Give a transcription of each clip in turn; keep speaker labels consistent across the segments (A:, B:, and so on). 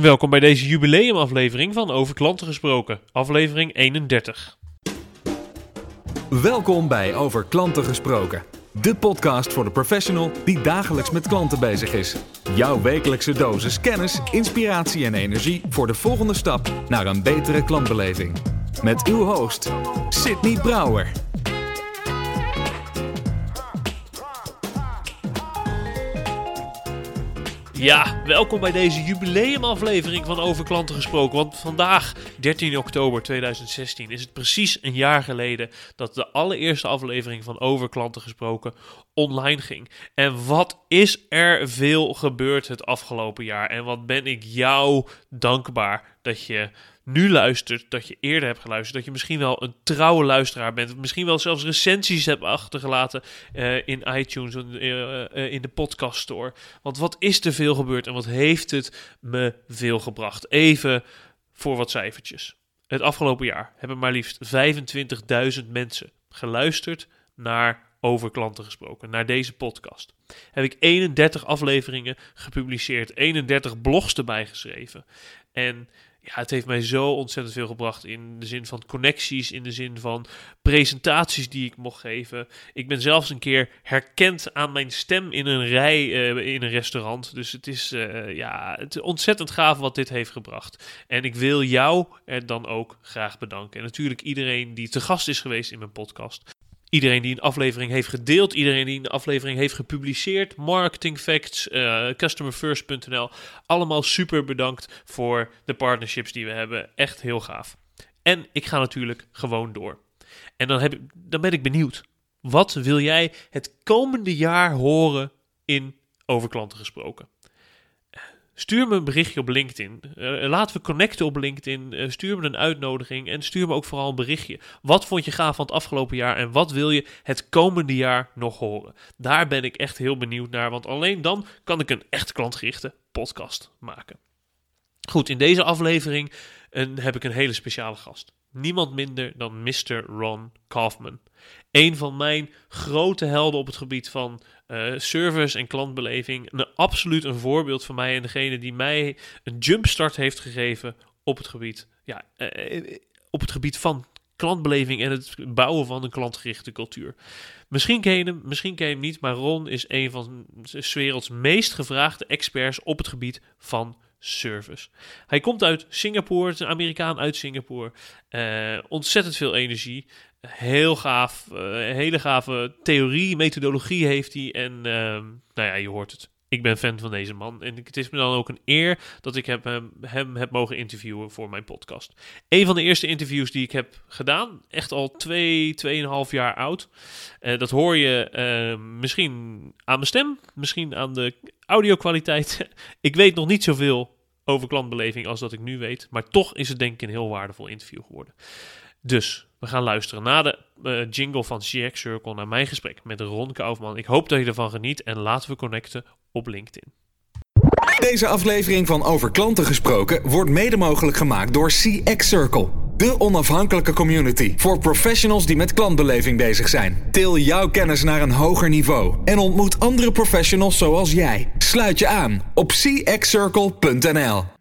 A: Welkom bij deze jubileumaflevering van Over Klanten Gesproken, aflevering 31.
B: Welkom bij Over Klanten Gesproken. De podcast voor de professional die dagelijks met klanten bezig is. Jouw wekelijkse dosis kennis, inspiratie en energie voor de volgende stap naar een betere klantbeleving. Met uw host, Sydney Brouwer.
A: Ja, welkom bij deze jubileumaflevering van Over Klanten Gesproken. Want vandaag, 13 oktober 2016, is het precies een jaar geleden dat de allereerste aflevering van Over Klanten Gesproken online ging. En wat is er veel gebeurd het afgelopen jaar? En wat ben ik jou dankbaar dat je nu luistert, dat je eerder hebt geluisterd, dat je misschien wel een trouwe luisteraar bent, misschien wel zelfs recensies hebt achtergelaten uh, in iTunes, uh, uh, in de podcast store. Want wat is er veel gebeurd en wat heeft het me veel gebracht? Even voor wat cijfertjes. Het afgelopen jaar hebben maar liefst 25.000 mensen geluisterd naar over klanten gesproken, naar deze podcast. Heb ik 31 afleveringen gepubliceerd, 31 blogs erbij geschreven. En het heeft mij zo ontzettend veel gebracht in de zin van connecties, in de zin van presentaties die ik mocht geven. Ik ben zelfs een keer herkend aan mijn stem in een rij uh, in een restaurant. Dus het is, uh, ja, het is ontzettend gaaf wat dit heeft gebracht. En ik wil jou er dan ook graag bedanken. En natuurlijk iedereen die te gast is geweest in mijn podcast. Iedereen die een aflevering heeft gedeeld, iedereen die een aflevering heeft gepubliceerd, Marketing Facts, uh, CustomerFirst.nl. Allemaal super bedankt voor de partnerships die we hebben. Echt heel gaaf. En ik ga natuurlijk gewoon door. En dan, heb ik, dan ben ik benieuwd. Wat wil jij het komende jaar horen in Over Klanten gesproken? Stuur me een berichtje op LinkedIn. Uh, laten we connecten op LinkedIn. Uh, stuur me een uitnodiging en stuur me ook vooral een berichtje. Wat vond je gaaf van het afgelopen jaar en wat wil je het komende jaar nog horen? Daar ben ik echt heel benieuwd naar, want alleen dan kan ik een echt klantgerichte podcast maken. Goed, in deze aflevering een, heb ik een hele speciale gast. Niemand minder dan Mr. Ron Kaufman. Een van mijn grote helden op het gebied van uh, service en klantbeleving. Een, absoluut een voorbeeld van mij en degene die mij een jumpstart heeft gegeven op het gebied, ja, uh, op het gebied van klantbeleving en het bouwen van een klantgerichte cultuur. Misschien ken je hem, misschien ken je hem niet, maar Ron is een van de werelds meest gevraagde experts op het gebied van service. Hij komt uit Singapore, het is een Amerikaan uit Singapore. Ontzettend veel energie. Heel gaaf, uh, hele gave theorie, methodologie heeft hij. En uh, nou ja, je hoort het. Ik ben fan van deze man. En het is me dan ook een eer dat ik hem, hem heb mogen interviewen voor mijn podcast. Een van de eerste interviews die ik heb gedaan. Echt al twee, tweeënhalf jaar oud. Uh, dat hoor je uh, misschien aan mijn stem. Misschien aan de audio-kwaliteit. ik weet nog niet zoveel over klantbeleving als dat ik nu weet. Maar toch is het denk ik een heel waardevol interview geworden. Dus we gaan luisteren naar de uh, jingle van CX Circle, naar mijn gesprek met Ron Kaufman. Ik hoop dat je ervan geniet en laten we connecten op LinkedIn.
B: Deze aflevering van Over Klanten gesproken wordt mede mogelijk gemaakt door CX Circle. De onafhankelijke community voor professionals die met klantbeleving bezig zijn. Til jouw kennis naar een hoger niveau en ontmoet andere professionals zoals jij. Sluit je aan op cxcircle.nl.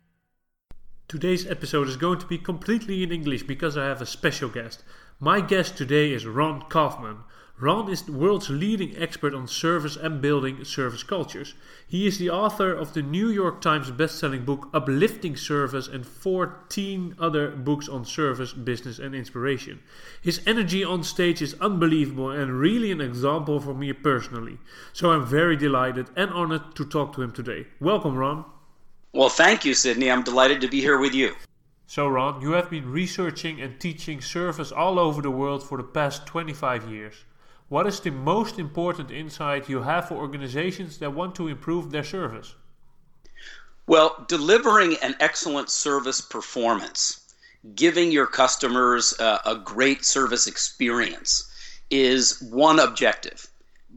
A: Today's episode is going to be completely in English because I have a special guest. My guest today is Ron Kaufman. Ron is the world's leading expert on service and building service cultures. He is the author of the New York Times best-selling book Uplifting Service and 14 other books on service, business and inspiration. His energy on stage is unbelievable and really an example for me personally. So I'm very delighted and honored to talk to him today. Welcome Ron.
C: Well, thank you Sydney. I'm delighted to be here with you.
A: So, Ron, you have been researching and teaching service all over the world for the past 25 years. What is the most important insight you have for organizations that want to improve their service?
C: Well, delivering an excellent service performance, giving your customers uh, a great service experience is one objective.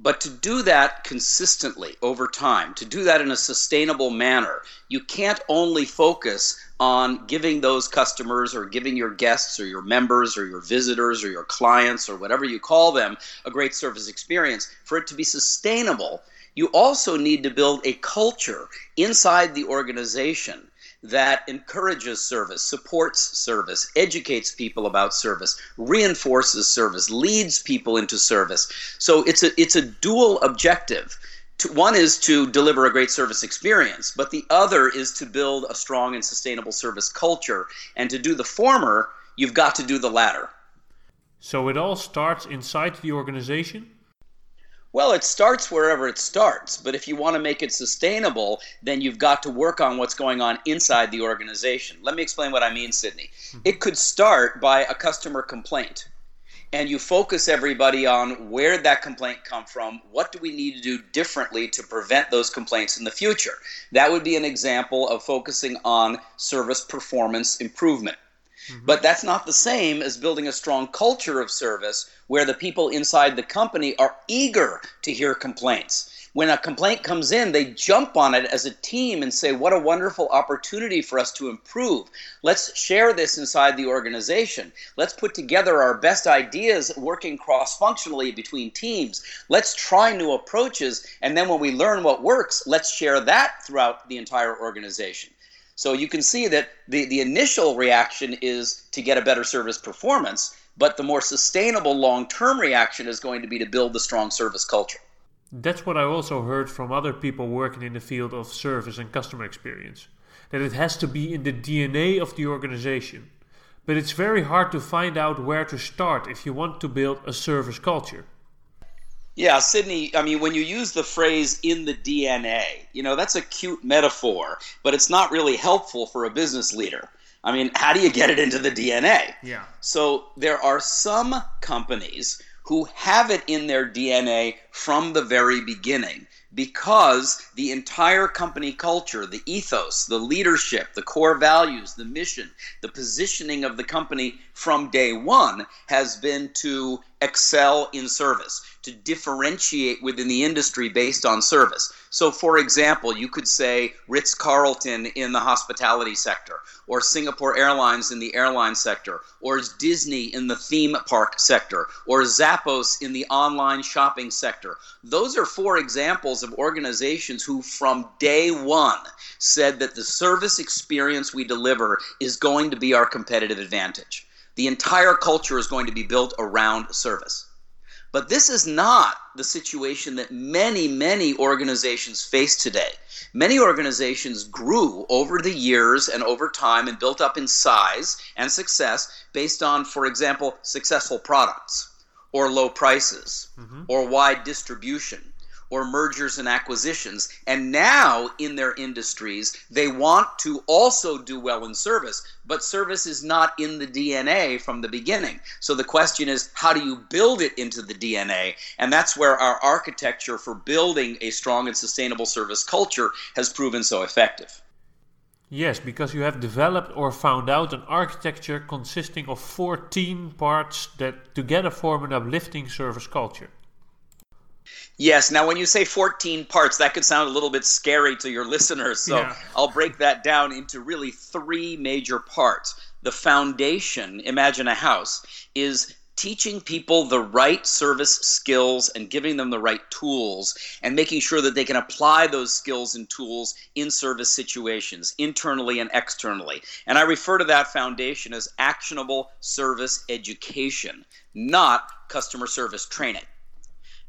C: But to do that consistently over time, to do that in a sustainable manner, you can't only focus on giving those customers or giving your guests or your members or your visitors or your clients or whatever you call them a great service experience. For it to be sustainable, you also need to build a culture inside the organization that encourages service, supports service, educates people about service, reinforces service, leads people into service. So it's a it's a dual objective. To, one is to deliver a great service experience, but the other is to build a strong and sustainable service culture. And to do the former, you've got to do the latter.
A: So it all starts inside the organization?
C: Well, it starts wherever it starts, but if you want to make it sustainable, then you've got to work on what's going on inside the organization. Let me explain what I mean, Sydney. Mm-hmm. It could start by a customer complaint. And you focus everybody on where that complaint come from, what do we need to do differently to prevent those complaints in the future. That would be an example of focusing on service performance improvement. Mm-hmm. But that's not the same as building a strong culture of service where the people inside the company are eager to hear complaints. When a complaint comes in, they jump on it as a team and say, What a wonderful opportunity for us to improve. Let's share this inside the organization. Let's put together our best ideas working cross functionally between teams. Let's try new approaches. And then when we learn what works, let's share that throughout the entire organization. So you can see that the, the initial reaction is to get a better service performance, but the more sustainable long term reaction is going to be to build the strong service culture.
A: That's what I also heard from other people working in the field of service and customer experience. That it has to be in the DNA of the organization. But it's very hard to find out where to start if you want to build a service culture.
C: Yeah, Sydney, I mean, when you use the phrase in the DNA, you know, that's a cute metaphor, but it's not really helpful for a business leader. I mean, how do you get it into the DNA?
A: Yeah.
C: So there are some companies who have it in their DNA from the very beginning because the entire company culture, the ethos, the leadership, the core values, the mission, the positioning of the company from day one has been to excel in service, to differentiate within the industry based on service. So, for example, you could say Ritz Carlton in the hospitality sector, or Singapore Airlines in the airline sector, or Disney in the theme park sector, or Zappos in the online shopping sector. Those are four examples of organizations who, from day one, said that the service experience we deliver is going to be our competitive advantage. The entire culture is going to be built around service. But this is not the situation that many, many organizations face today. Many organizations grew over the years and over time and built up in size and success based on, for example, successful products or low prices mm-hmm. or wide distribution or mergers and acquisitions. And now in their industries, they want to also do well in service, but service is not in the DNA from the beginning. So the question is, how do you build it into the DNA? And that's where our architecture for building a strong and sustainable service culture has proven so effective.
A: Yes, because you have developed or found out an architecture consisting of 14 parts that together form an uplifting service culture.
C: Yes. Now, when you say 14 parts, that could sound a little bit scary to your listeners. So yeah. I'll break that down into really three major parts. The foundation, imagine a house, is teaching people the right service skills and giving them the right tools and making sure that they can apply those skills and tools in service situations, internally and externally. And I refer to that foundation as actionable service education, not customer service training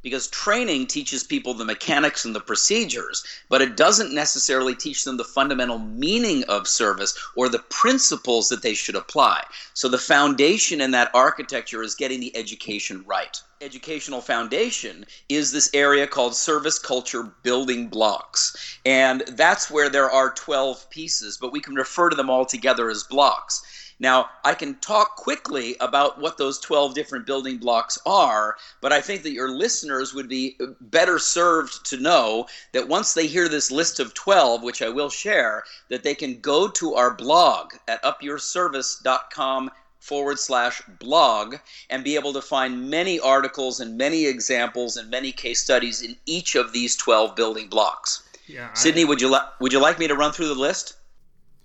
C: because training teaches people the mechanics and the procedures, but it doesn't necessarily teach them the fundamental meaning of service or the principles that they should apply. So the foundation in that architecture is getting the education right. Educational foundation is this area called service culture building blocks. And that's where there are 12 pieces, but we can refer to them all together as blocks. Now, I can talk quickly about what those 12 different building blocks are, but I think that your listeners would be better served to know that once they hear this list of 12, which I will share, that they can go to our blog at upyourservice.com forward slash blog and be able to find many articles and many examples and many case studies in each of these 12 building blocks. Yeah, Sydney, would you, li- would you like me to run through the list?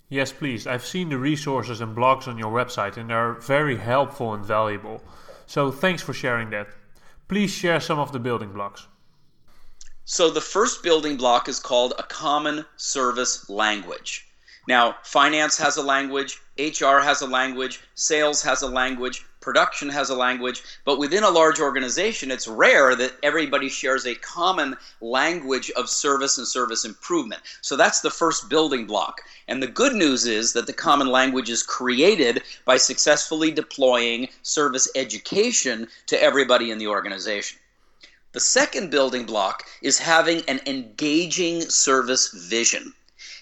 A: Yes, please. I've seen the resources and blogs on your website and they're very helpful and valuable. So thanks for sharing that. Please share some of the building blocks.
C: So the first building block is called a common service language. Now, finance has a language, HR has a language, sales has a language, production has a language, but within a large organization, it's rare that everybody shares a common language of service and service improvement. So that's the first building block. And the good news is that the common language is created by successfully deploying service education to everybody in the organization. The second building block is having an engaging service vision.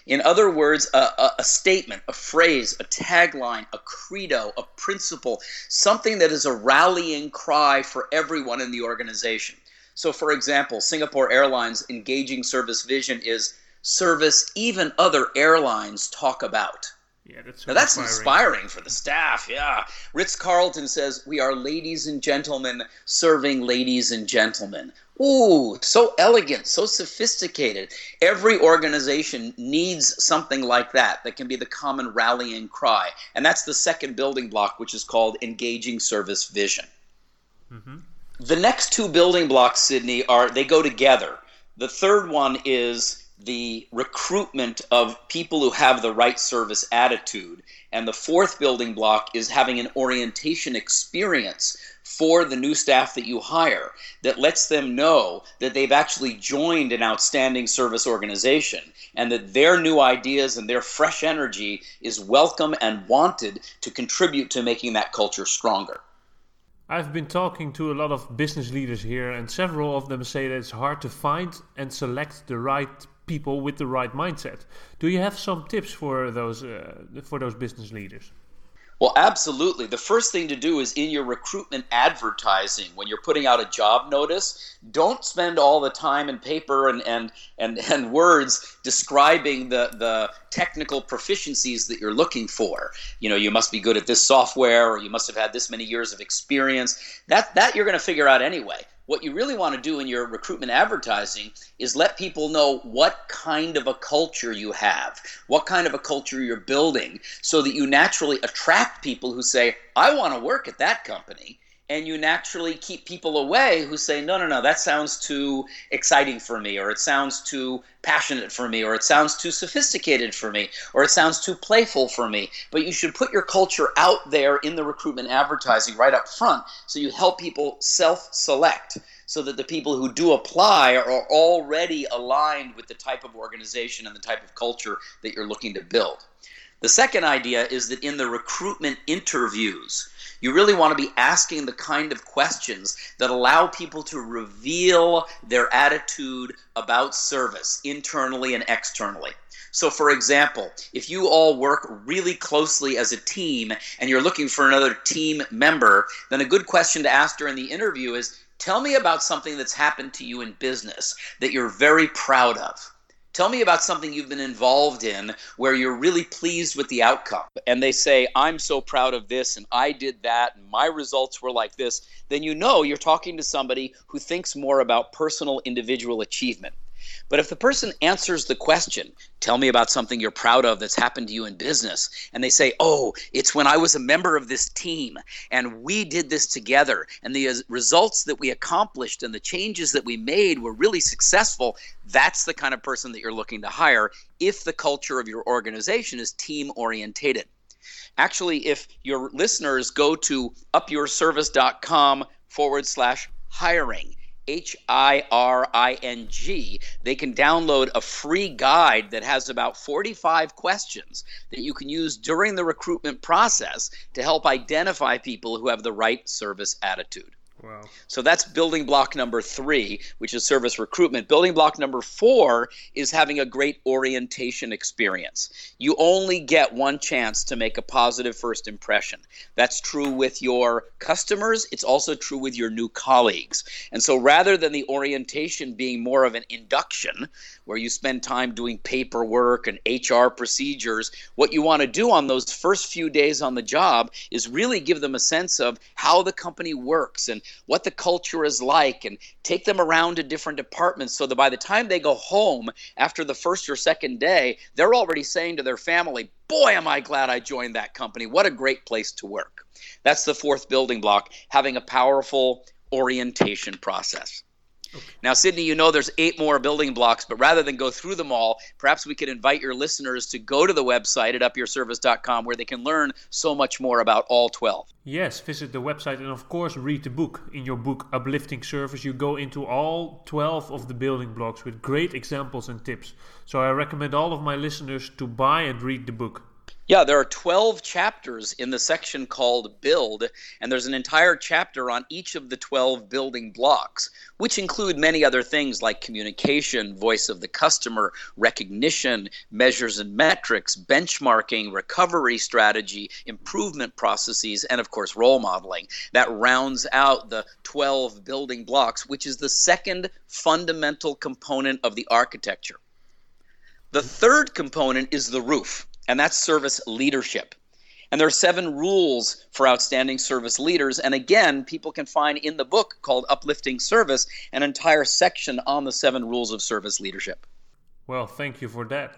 C: In other words, a, a, a, statement, a phrase, a tagline, a credo, a principle, something that is a rallying cry for everyone in the organization. So, for example, Singapore Airlines' engaging service vision is service even other airlines talk about.
A: Yeah, that's
C: now that's inspiring. inspiring for the staff. Yeah, Ritz Carlton says we are ladies and gentlemen serving ladies and gentlemen. Ooh, so elegant, so sophisticated. Every organization needs something like that that can be the common rallying cry. And that's the second building block, which is called engaging service vision. Mm-hmm. The next two building blocks, Sydney, are they go together. The third one is the recruitment of people who have the right service attitude. And the fourth building block is having an orientation experience for the new staff that you hire that lets them know that they've actually joined an outstanding service organization and that their new ideas and their fresh energy is welcome and wanted to contribute to making that culture stronger.
A: I've been talking to a lot of business leaders here, and several of them say that it's hard to find and select the right people with the right mindset. Do you have some tips for those uh, for those business leaders?
C: Well, absolutely. The first thing to do is in your recruitment advertising, when you're putting out a job notice, don't spend all the time and paper and, and, and, and words describing the, the technical proficiencies that you're looking for. You know, you must be good at this software or you must have had this many years of experience. That, that you're going to figure out anyway. What you really want to do in your recruitment advertising is let people know what kind of a culture you have, what kind of a culture you're building, so that you naturally attract people who say, I want to work at that company and you naturally keep people away who say, no, no, no, that sounds too exciting for me, or it sounds too passionate for me, or it sounds too sophisticated for me, or it sounds too playful for me. But you should put your culture out there in the recruitment advertising right up front so you help people self select so that the people who do apply are already aligned with the type of organization and the type of culture that you're looking to build. The second idea is that in the recruitment interviews, you really want to be asking the kind of questions that allow people to reveal their attitude about service internally and externally. So, for example, if you all work really closely as a team and you're looking for another team member, then a good question to ask during the interview is Tell me about something that's happened to you in business that you're very proud of. Tell me about something you've been involved in where you're really pleased with the outcome. And they say, I'm so proud of this, and I did that, and my results were like this. Then you know you're talking to somebody who thinks more about personal individual achievement. But if the person answers the question, tell me about something you're proud of that's happened to you in business, and they say, oh, it's when I was a member of this team and we did this together, and the uh, results that we accomplished and the changes that we made were really successful, that's the kind of person that you're looking to hire if the culture of your organization is team orientated. Actually, if your listeners go to upyourservice.com forward slash hiring, H I R I N G, they can download a free guide that has about 45 questions that you can use during the recruitment process to help identify people who have the right service attitude. Wow. So that's building block number three, which is service recruitment. Building block number four is having a great orientation experience. You only get one chance to make a positive first impression. That's true with your customers, it's also true with your new colleagues. And so rather than the orientation being more of an induction, where you spend time doing paperwork and HR procedures, what you want to do on those first few days on the job is really give them a sense of how the company works and what the culture is like and take them around to different departments so that by the time they go home after the first or second day, they're already saying to their family, Boy, am I glad I joined that company. What a great place to work. That's the fourth building block, having a powerful orientation process. Now, Sydney, you know there's eight more building blocks, but rather than go through them all, perhaps we could invite your listeners to go to the website at upyourservice.com where they can learn so much more about all 12.
A: Yes, visit the website and, of course, read the book. In your book, Uplifting Service, you go into all 12 of the building blocks with great examples and tips. So I recommend all of my listeners to buy and read the book.
C: Yeah, there are 12 chapters in the section called Build, and there's an entire chapter on each of the 12 building blocks, which include many other things like communication, voice of the customer, recognition, measures and metrics, benchmarking, recovery strategy, improvement processes, and of course, role modeling. That rounds out the 12 building blocks, which is the second fundamental component of the architecture. The third component is the roof and that's service leadership. And there are seven rules for outstanding service leaders. And again, people can find in the book called Uplifting Service an entire section on the seven rules of service leadership.
A: Well, thank you for that.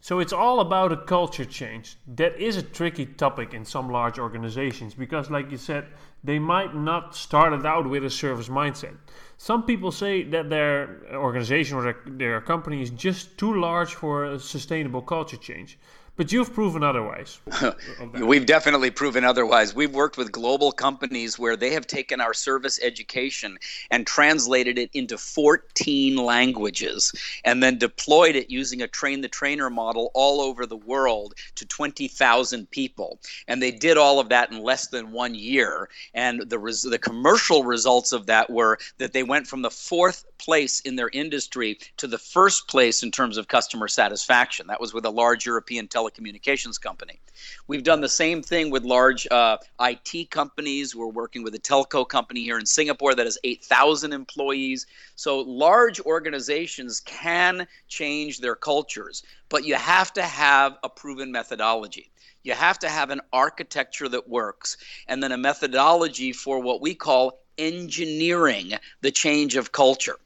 A: So it's all about a culture change. That is a tricky topic in some large organizations because, like you said, they might not start it out with a service mindset. Some people say that their organization or their, company is just too large for a sustainable culture change. But you've proven otherwise.
C: We've definitely proven otherwise. We've worked with global companies where they have taken our service education and translated it into 14 languages and then deployed it using a train the trainer model all over the world to 20,000 people. And they did all of that in less than one year. And the, res- the commercial results of that were that they went from the fourth place in their industry to the first place in terms of customer satisfaction. That was with a large European telecommunications company. We've done the same thing with large uh, IT companies. We're working with a telco company here in Singapore that has 8,000 employees. So large organizations can change their cultures, but you have to have a proven methodology. You have to have an architecture that works and then a methodology for what we call engineering the change of culture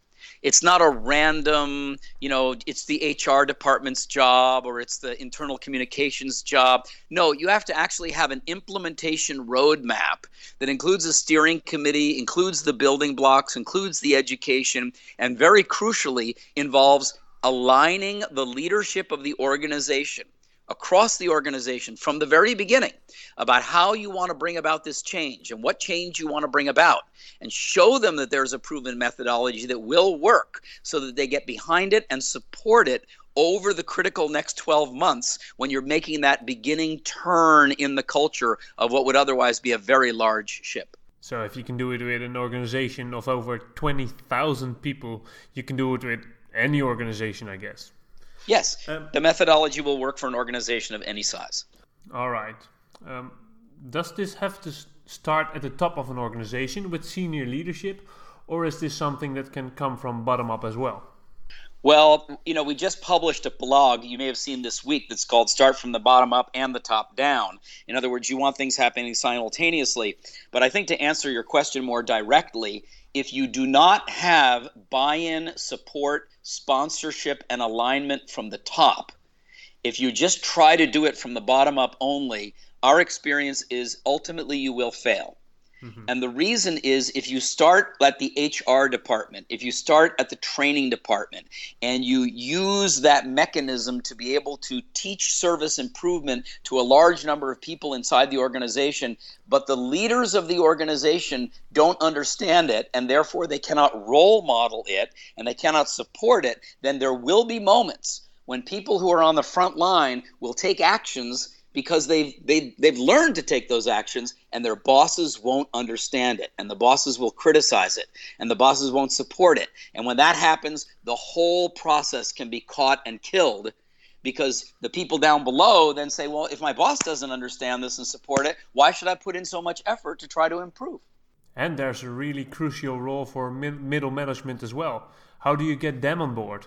C: it's not a random, you know, it's the HR department's job or it's the internal communications job. No, you have to actually have an implementation roadmap that includes a steering committee, includes the building blocks, includes the education, and very crucially involves aligning the leadership of the organization across the organization from the very beginning about how you want to bring about this change and what change you want to bring about and show them that there's a proven methodology that will work so that they get behind it and support it over the critical next 12 months when you're making that beginning turn in the culture of what would otherwise be a very large ship.
A: So if you can do it with an organization of over 20,000 people, you can do it with any organization, I guess.
C: Yes, um, the methodology will work for an organization of any size.
A: All right. Um, does this have to start at the top of an organization with senior leadership, or is this something that can come from bottom up as well?
C: Well, you know, we just published a blog you may have seen this week that's called Start from the Bottom Up and the Top Down. In other words, you want things happening simultaneously. But I think to answer your question more directly, if you do not have buy in, support, sponsorship, and alignment from the top, if you just try to do it from the bottom up only, our experience is ultimately you will fail. Mm-hmm. And the reason is if you start at the HR department, if you start at the training department, and you use that mechanism to be able to teach service improvement to a large number of people inside the organization, but the leaders of the organization don't understand it, and therefore they cannot role model it and they cannot support it, then there will be moments when people who are on the front line will take actions because they've they, they've learned to take those actions and their bosses won't understand it and the bosses will criticize it and the bosses won't support it. And when that happens the whole process can be caught and killed because the people down below then say well if my boss doesn't understand this and support it why should i put in so much effort to try to improve?
A: And there's a really crucial role for middle management as well. How do you get them on board?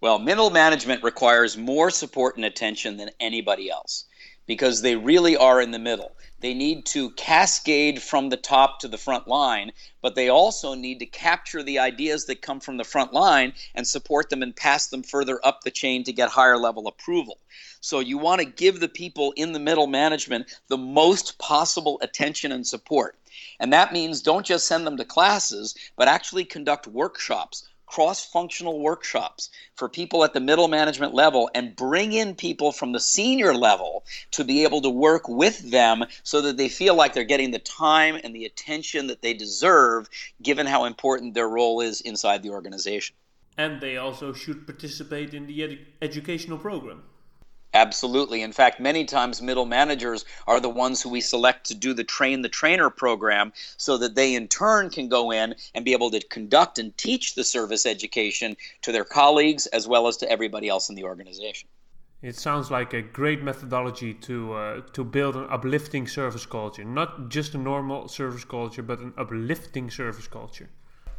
C: Well middle management requires more support and attention than anybody else because they really are in the middle. They need to cascade from the top to the front line, but they also need to capture the ideas that come from the front line and support them and pass them further up the chain to get higher level approval. So you want to give the people in the middle management the most possible attention and support. And that means don't just send them to classes, but actually conduct workshops cross functional workshops for people at the middle management level and bring in people from the senior level to be able to work with them so that they feel like they're getting the time and the attention that they deserve given how important their role is inside the organization.
A: And they also should participate in the ed- educational program.
C: Absolutely. In fact, many times middle managers are the ones who we select to do the train the trainer program so that they in turn can go in and be able to conduct and teach the service education to their colleagues as well as to everybody else in the organization.
A: It sounds like a great methodology to uh, to build an uplifting service culture, not just a normal service culture, but an uplifting service culture.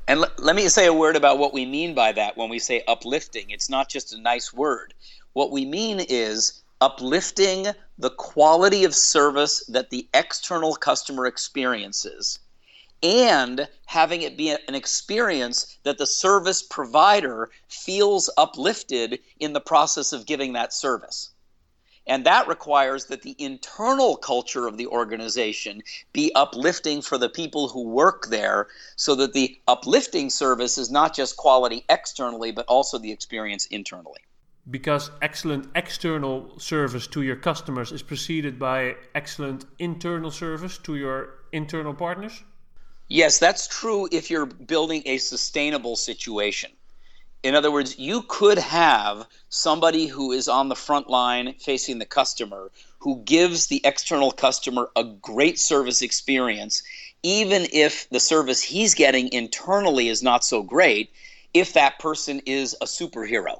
C: And l- let me say a word about what we mean by that when we say uplifting. It's not just a nice word. What we mean is uplifting the quality of service that the external customer experiences and having it be an experience that the service provider feels uplifted in the process of giving that service. And that requires that the internal culture of the organization be uplifting for the people who work there so that the uplifting service is not just quality externally, but also the experience internally
A: because excellent external service to your customers is preceded by excellent internal service to your internal partners?
C: Yes, that's true if you're building a sustainable situation. In other words, you could have somebody who is on the front line facing the customer who gives the external customer a great service experience, even if the service he's getting internally is not so great, if that person is a superhero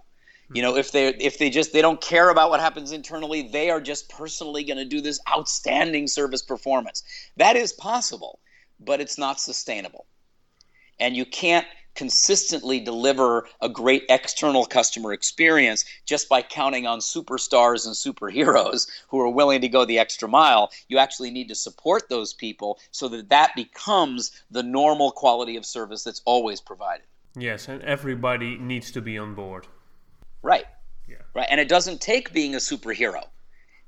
C: you know, if they if they just they don't care about what happens internally, they are just personally going to do this outstanding service performance. That is possible, but it's not sustainable. And you can't consistently deliver a great external customer experience just by counting on superstars and superheroes who are willing to go the extra mile. You actually need to support those people so that that becomes the normal quality of service that's always provided.
A: Yes, and everybody needs to be on board.
C: Right. Yeah. Right. And it doesn't take being a superhero.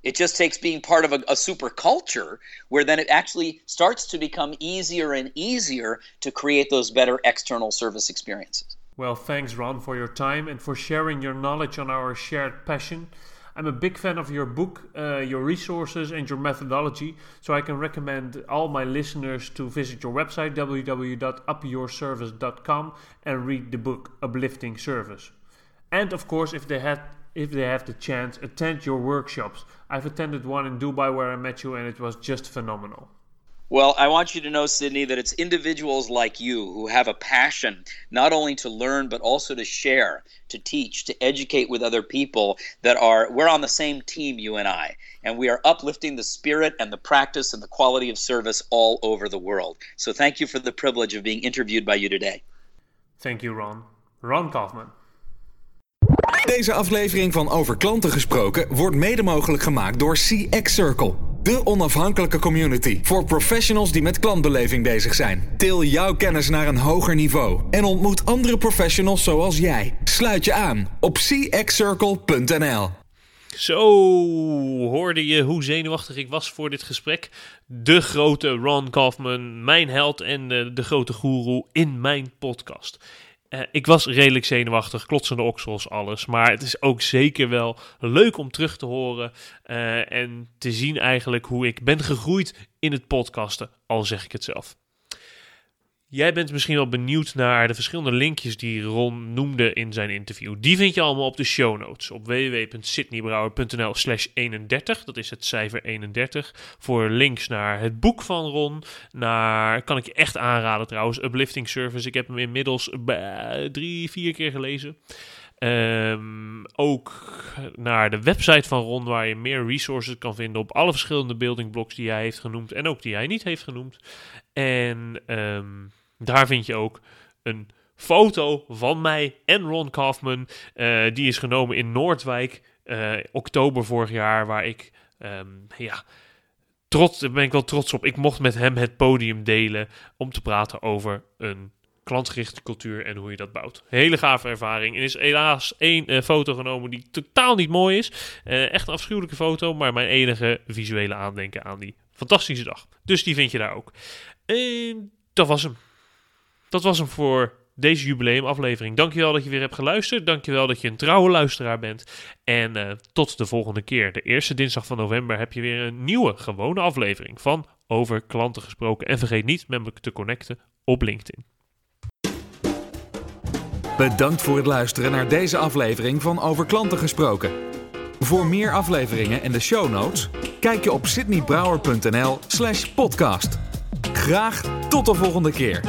C: It just takes being part of a, a, super culture where then it actually starts to become easier and easier to create those better external service experiences.
A: Well, thanks, Ron, for your time and for sharing your knowledge on our shared passion. I'm a big fan of your book, uh, your resources, and your methodology, so I can recommend all my listeners to visit your website, www.upyourservice.com, and read the book, Uplifting Service and of course if they had if they have the chance attend your workshops i've attended one in dubai where i met you and it was just phenomenal
C: well, I want you to know, Sydney, that it's individuals like you who have a passion not only to learn, but also to share, to teach, to educate with other people that are, we're on the same team, you and I, and we are uplifting the spirit and the practice and the quality of service all over the world. So thank you for the privilege of being interviewed by you today.
A: Thank you, Ron. Ron Kaufman.
B: Deze aflevering van Over Klanten gesproken wordt mede mogelijk gemaakt door CX Circle. De onafhankelijke community voor professionals die met klantbeleving bezig zijn. Til jouw kennis naar een hoger niveau en ontmoet andere professionals zoals jij. Sluit je aan op cxcircle.nl.
A: Zo hoorde je hoe zenuwachtig ik was voor dit gesprek. De grote Ron Kaufman, mijn held en de, de grote goeroe in mijn podcast. Uh, ik was redelijk zenuwachtig, klotsende oksels, alles. Maar het is ook zeker wel leuk om terug te horen uh, en te zien eigenlijk hoe ik ben gegroeid in het podcasten, al zeg ik het zelf. Jij bent misschien wel benieuwd naar de verschillende linkjes die Ron noemde in zijn interview. Die vind je allemaal op de show notes op www.sydneybrouwer.nl slash 31. Dat is het cijfer 31. Voor links naar het boek van Ron. Naar, kan ik je echt aanraden trouwens, Uplifting Service. Ik heb hem inmiddels drie, vier keer gelezen. Um, ook naar de website van Ron, waar je meer resources kan vinden op alle verschillende building blocks die hij heeft genoemd en ook die hij niet heeft genoemd. En um, daar vind je ook een foto van mij en Ron Kaufman. Uh, die is genomen in Noordwijk, uh, oktober vorig jaar, waar ik ehm, ja, trots, daar ben ik wel trots op. Ik mocht met hem het podium delen om te praten over een klantgerichte cultuur en hoe je dat bouwt. Hele gave ervaring. Er is helaas één eh, foto genomen die totaal niet mooi is. Eh, echt een afschuwelijke foto, maar mijn enige visuele aandenken aan die fantastische dag. Dus die vind je daar ook. En dat was hem. Dat was hem voor deze jubileumaflevering. Dankjewel dat je weer hebt geluisterd. Dankjewel dat je een trouwe luisteraar bent. En eh, tot de volgende keer. De eerste dinsdag van november heb je weer een nieuwe gewone aflevering van Over Klanten Gesproken. En vergeet niet met me te connecten op LinkedIn.
B: Bedankt voor het luisteren naar deze aflevering van Over Klanten Gesproken. Voor meer afleveringen en de show notes, kijk je op sydneybrouwer.nl slash podcast. Graag tot de volgende keer.